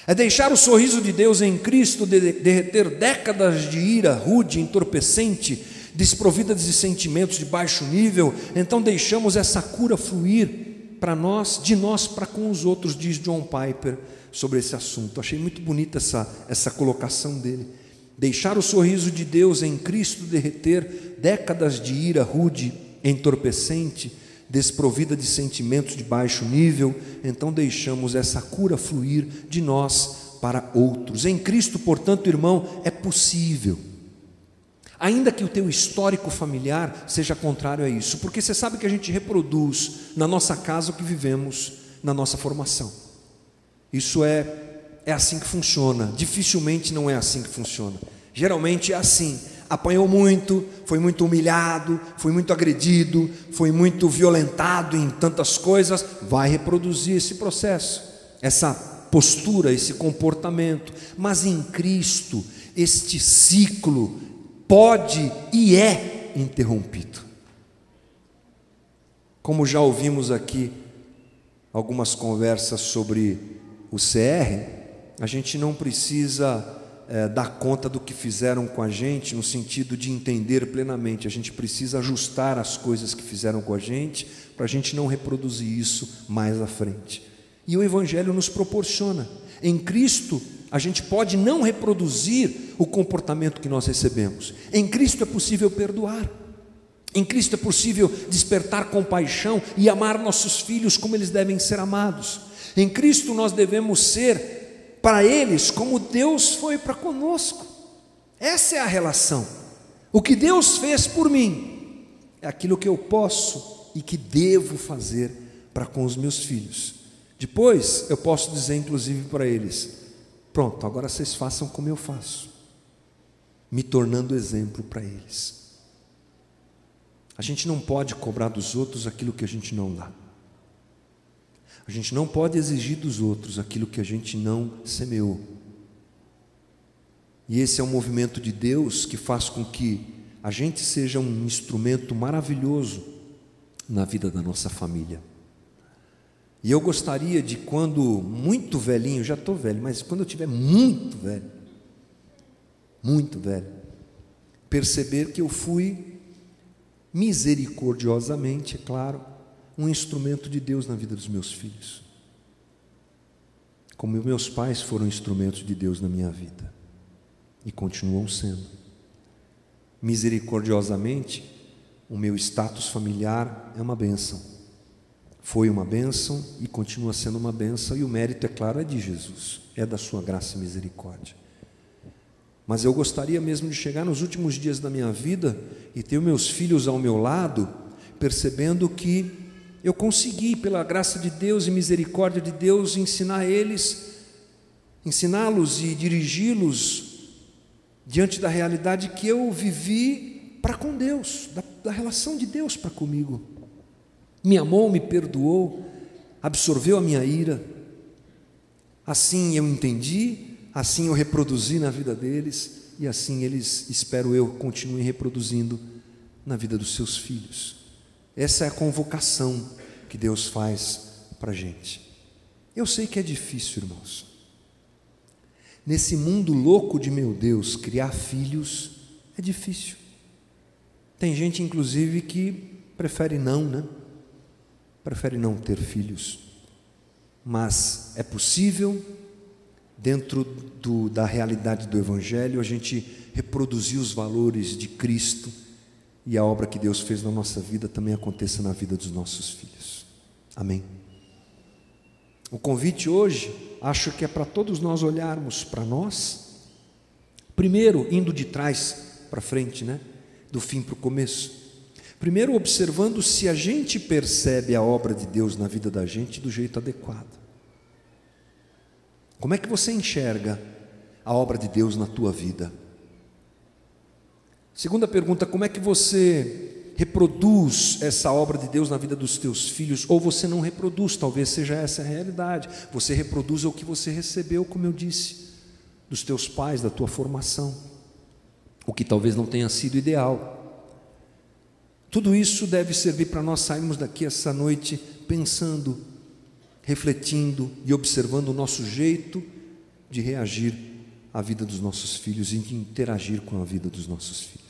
S1: É deixar o sorriso de Deus em Cristo derreter décadas de ira rude, entorpecente, desprovida de sentimentos de baixo nível, então deixamos essa cura fluir para nós, de nós para com os outros, diz John Piper, sobre esse assunto. Achei muito bonita essa, essa colocação dele. Deixar o sorriso de Deus em Cristo derreter décadas de ira rude, entorpecente, desprovida de sentimentos de baixo nível, então deixamos essa cura fluir de nós para outros. Em Cristo, portanto, irmão, é possível. Ainda que o teu histórico familiar seja contrário a isso, porque você sabe que a gente reproduz na nossa casa o que vivemos na nossa formação. Isso é é assim que funciona. Dificilmente não é assim que funciona. Geralmente é assim. Apanhou muito, foi muito humilhado, foi muito agredido, foi muito violentado em tantas coisas, vai reproduzir esse processo, essa postura, esse comportamento. Mas em Cristo, este ciclo pode e é interrompido. Como já ouvimos aqui algumas conversas sobre o CR, a gente não precisa é, dar conta do que fizeram com a gente, no sentido de entender plenamente, a gente precisa ajustar as coisas que fizeram com a gente, para a gente não reproduzir isso mais à frente. E o Evangelho nos proporciona. Em Cristo, a gente pode não reproduzir o comportamento que nós recebemos. Em Cristo é possível perdoar. Em Cristo é possível despertar compaixão e amar nossos filhos como eles devem ser amados. Em Cristo nós devemos ser para eles como Deus foi para conosco. Essa é a relação. O que Deus fez por mim é aquilo que eu posso e que devo fazer para com os meus filhos. Depois eu posso dizer, inclusive, para eles: pronto, agora vocês façam como eu faço, me tornando exemplo para eles. A gente não pode cobrar dos outros aquilo que a gente não dá. A gente não pode exigir dos outros aquilo que a gente não semeou. E esse é um movimento de Deus que faz com que a gente seja um instrumento maravilhoso na vida da nossa família. E eu gostaria de, quando muito velhinho, já estou velho, mas quando eu tiver muito velho, muito velho, perceber que eu fui misericordiosamente, é claro, um instrumento de Deus na vida dos meus filhos. Como meus pais foram instrumentos de Deus na minha vida e continuam sendo. Misericordiosamente, o meu status familiar é uma bênção. Foi uma bênção e continua sendo uma bênção, e o mérito, é claro, é de Jesus, é da Sua graça e misericórdia. Mas eu gostaria mesmo de chegar nos últimos dias da minha vida e ter meus filhos ao meu lado, percebendo que eu consegui, pela graça de Deus e misericórdia de Deus, ensinar eles, ensiná-los e dirigi-los diante da realidade que eu vivi para com Deus, da, da relação de Deus para comigo. Me amou, me perdoou, absorveu a minha ira. Assim eu entendi, assim eu reproduzi na vida deles e assim eles, espero eu, continuem reproduzindo na vida dos seus filhos. Essa é a convocação que Deus faz para a gente. Eu sei que é difícil, irmãos. Nesse mundo louco de meu Deus, criar filhos é difícil. Tem gente, inclusive, que prefere não, né? Prefere não ter filhos. Mas é possível, dentro do, da realidade do Evangelho, a gente reproduzir os valores de Cristo e a obra que Deus fez na nossa vida também aconteça na vida dos nossos filhos. Amém. O convite hoje, acho que é para todos nós olharmos para nós, primeiro indo de trás para frente, né? Do fim para o começo. Primeiro observando se a gente percebe a obra de Deus na vida da gente do jeito adequado. Como é que você enxerga a obra de Deus na tua vida? Segunda pergunta: como é que você reproduz essa obra de Deus na vida dos teus filhos? Ou você não reproduz, talvez seja essa a realidade. Você reproduz o que você recebeu, como eu disse, dos teus pais, da tua formação, o que talvez não tenha sido ideal. Tudo isso deve servir para nós sairmos daqui essa noite pensando, refletindo e observando o nosso jeito de reagir à vida dos nossos filhos e de interagir com a vida dos nossos filhos.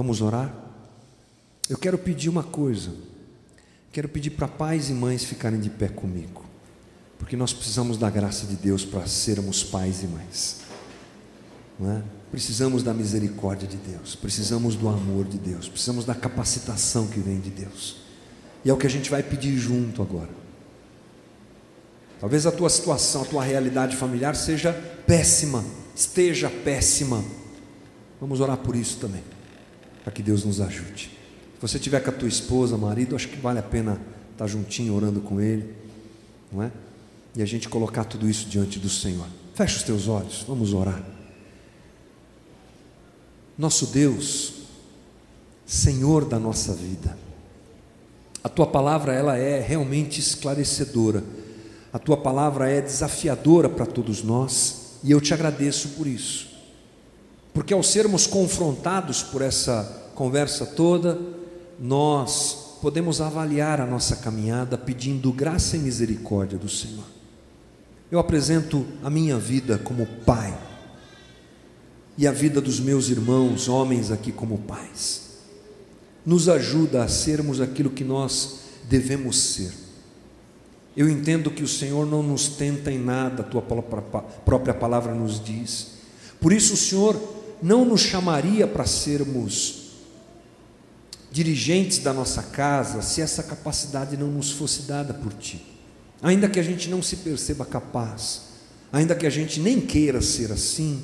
S1: Vamos orar? Eu quero pedir uma coisa. Quero pedir para pais e mães ficarem de pé comigo. Porque nós precisamos da graça de Deus para sermos pais e mães. Não é? Precisamos da misericórdia de Deus, precisamos do amor de Deus, precisamos da capacitação que vem de Deus. E é o que a gente vai pedir junto agora. Talvez a tua situação, a tua realidade familiar seja péssima, esteja péssima. Vamos orar por isso também, para que Deus nos ajude. Se você tiver com a tua esposa, marido, acho que vale a pena estar juntinho orando com ele, não é? E a gente colocar tudo isso diante do Senhor. Feche os teus olhos, vamos orar. Nosso Deus, Senhor da nossa vida. A tua palavra ela é realmente esclarecedora. A tua palavra é desafiadora para todos nós, e eu te agradeço por isso. Porque ao sermos confrontados por essa conversa toda, nós podemos avaliar a nossa caminhada pedindo graça e misericórdia do Senhor. Eu apresento a minha vida como pai e a vida dos meus irmãos, homens aqui como pais. Nos ajuda a sermos aquilo que nós devemos ser. Eu entendo que o Senhor não nos tenta em nada, a tua própria palavra nos diz. Por isso o Senhor não nos chamaria para sermos dirigentes da nossa casa se essa capacidade não nos fosse dada por ti. Ainda que a gente não se perceba capaz, ainda que a gente nem queira ser assim,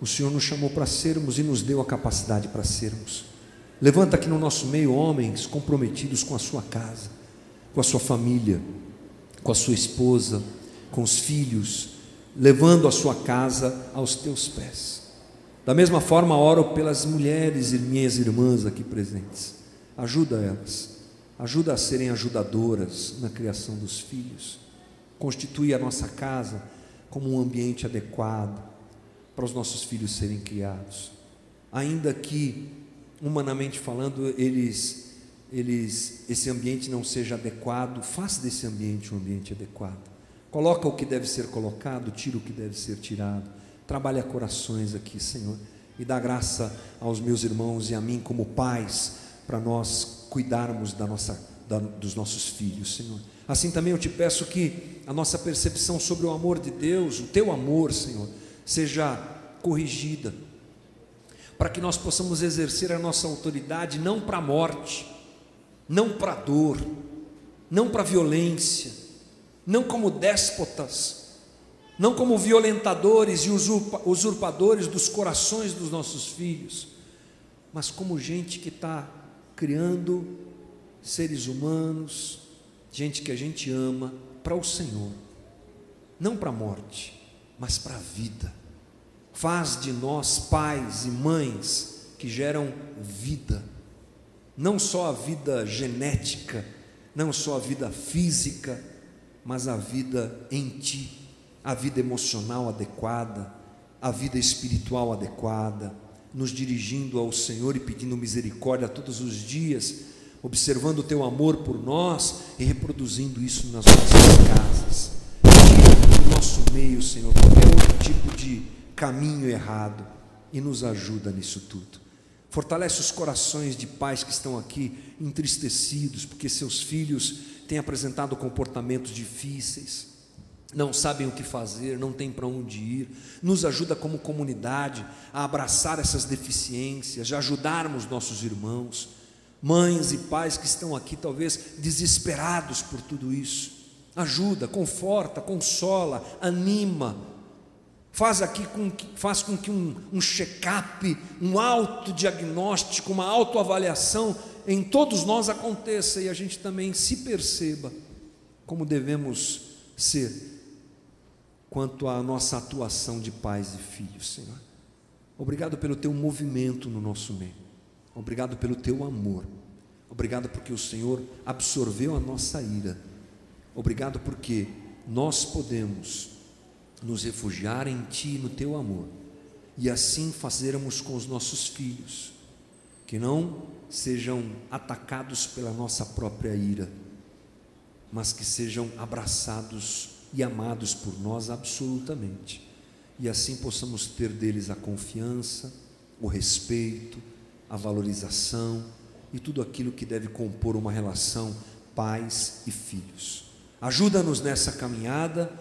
S1: o Senhor nos chamou para sermos e nos deu a capacidade para sermos. Levanta aqui no nosso meio homens comprometidos com a sua casa, com a sua família, com a sua esposa, com os filhos, levando a sua casa aos teus pés. Da mesma forma, oro pelas mulheres e minhas irmãs aqui presentes. Ajuda elas, ajuda a serem ajudadoras na criação dos filhos. Constitui a nossa casa como um ambiente adequado para os nossos filhos serem criados. Ainda que, humanamente falando, eles, eles, esse ambiente não seja adequado, faça desse ambiente um ambiente adequado. Coloca o que deve ser colocado, tira o que deve ser tirado. Trabalha corações aqui, Senhor, e dá graça aos meus irmãos e a mim como pais, para nós cuidarmos da nossa, da, dos nossos filhos, Senhor. Assim também eu te peço que a nossa percepção sobre o amor de Deus, o teu amor, Senhor, seja corrigida, para que nós possamos exercer a nossa autoridade não para a morte, não para a dor, não para a violência, não como déspotas, não como violentadores e usurpadores dos corações dos nossos filhos, mas como gente que está criando seres humanos, gente que a gente ama, para o Senhor, não para a morte, mas para a vida. Faz de nós pais e mães que geram vida, não só a vida genética, não só a vida física, mas a vida em ti, a vida emocional adequada, a vida espiritual adequada, nos dirigindo ao Senhor e pedindo misericórdia todos os dias, observando o teu amor por nós e reproduzindo isso nas nossas casas nosso meio, Senhor, qualquer outro tipo de caminho errado e nos ajuda nisso tudo. Fortalece os corações de pais que estão aqui entristecidos porque seus filhos têm apresentado comportamentos difíceis, não sabem o que fazer, não têm para onde ir. Nos ajuda como comunidade a abraçar essas deficiências, de ajudarmos nossos irmãos, mães e pais que estão aqui talvez desesperados por tudo isso. Ajuda, conforta, consola, anima, faz aqui com que, faz com que um, um check-up, um autodiagnóstico, uma autoavaliação em todos nós aconteça e a gente também se perceba como devemos ser quanto à nossa atuação de pais e filhos, Senhor. Obrigado pelo teu movimento no nosso meio. Obrigado pelo teu amor. Obrigado porque o Senhor absorveu a nossa ira Obrigado porque nós podemos nos refugiar em Ti, no Teu amor, e assim fazermos com os nossos filhos, que não sejam atacados pela nossa própria ira, mas que sejam abraçados e amados por nós absolutamente, e assim possamos ter deles a confiança, o respeito, a valorização e tudo aquilo que deve compor uma relação pais e filhos. Ajuda-nos nessa caminhada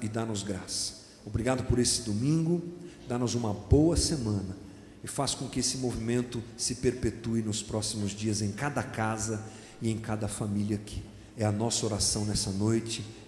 S1: e dá-nos graça. Obrigado por esse domingo, dá-nos uma boa semana e faz com que esse movimento se perpetue nos próximos dias em cada casa e em cada família aqui. É a nossa oração nessa noite,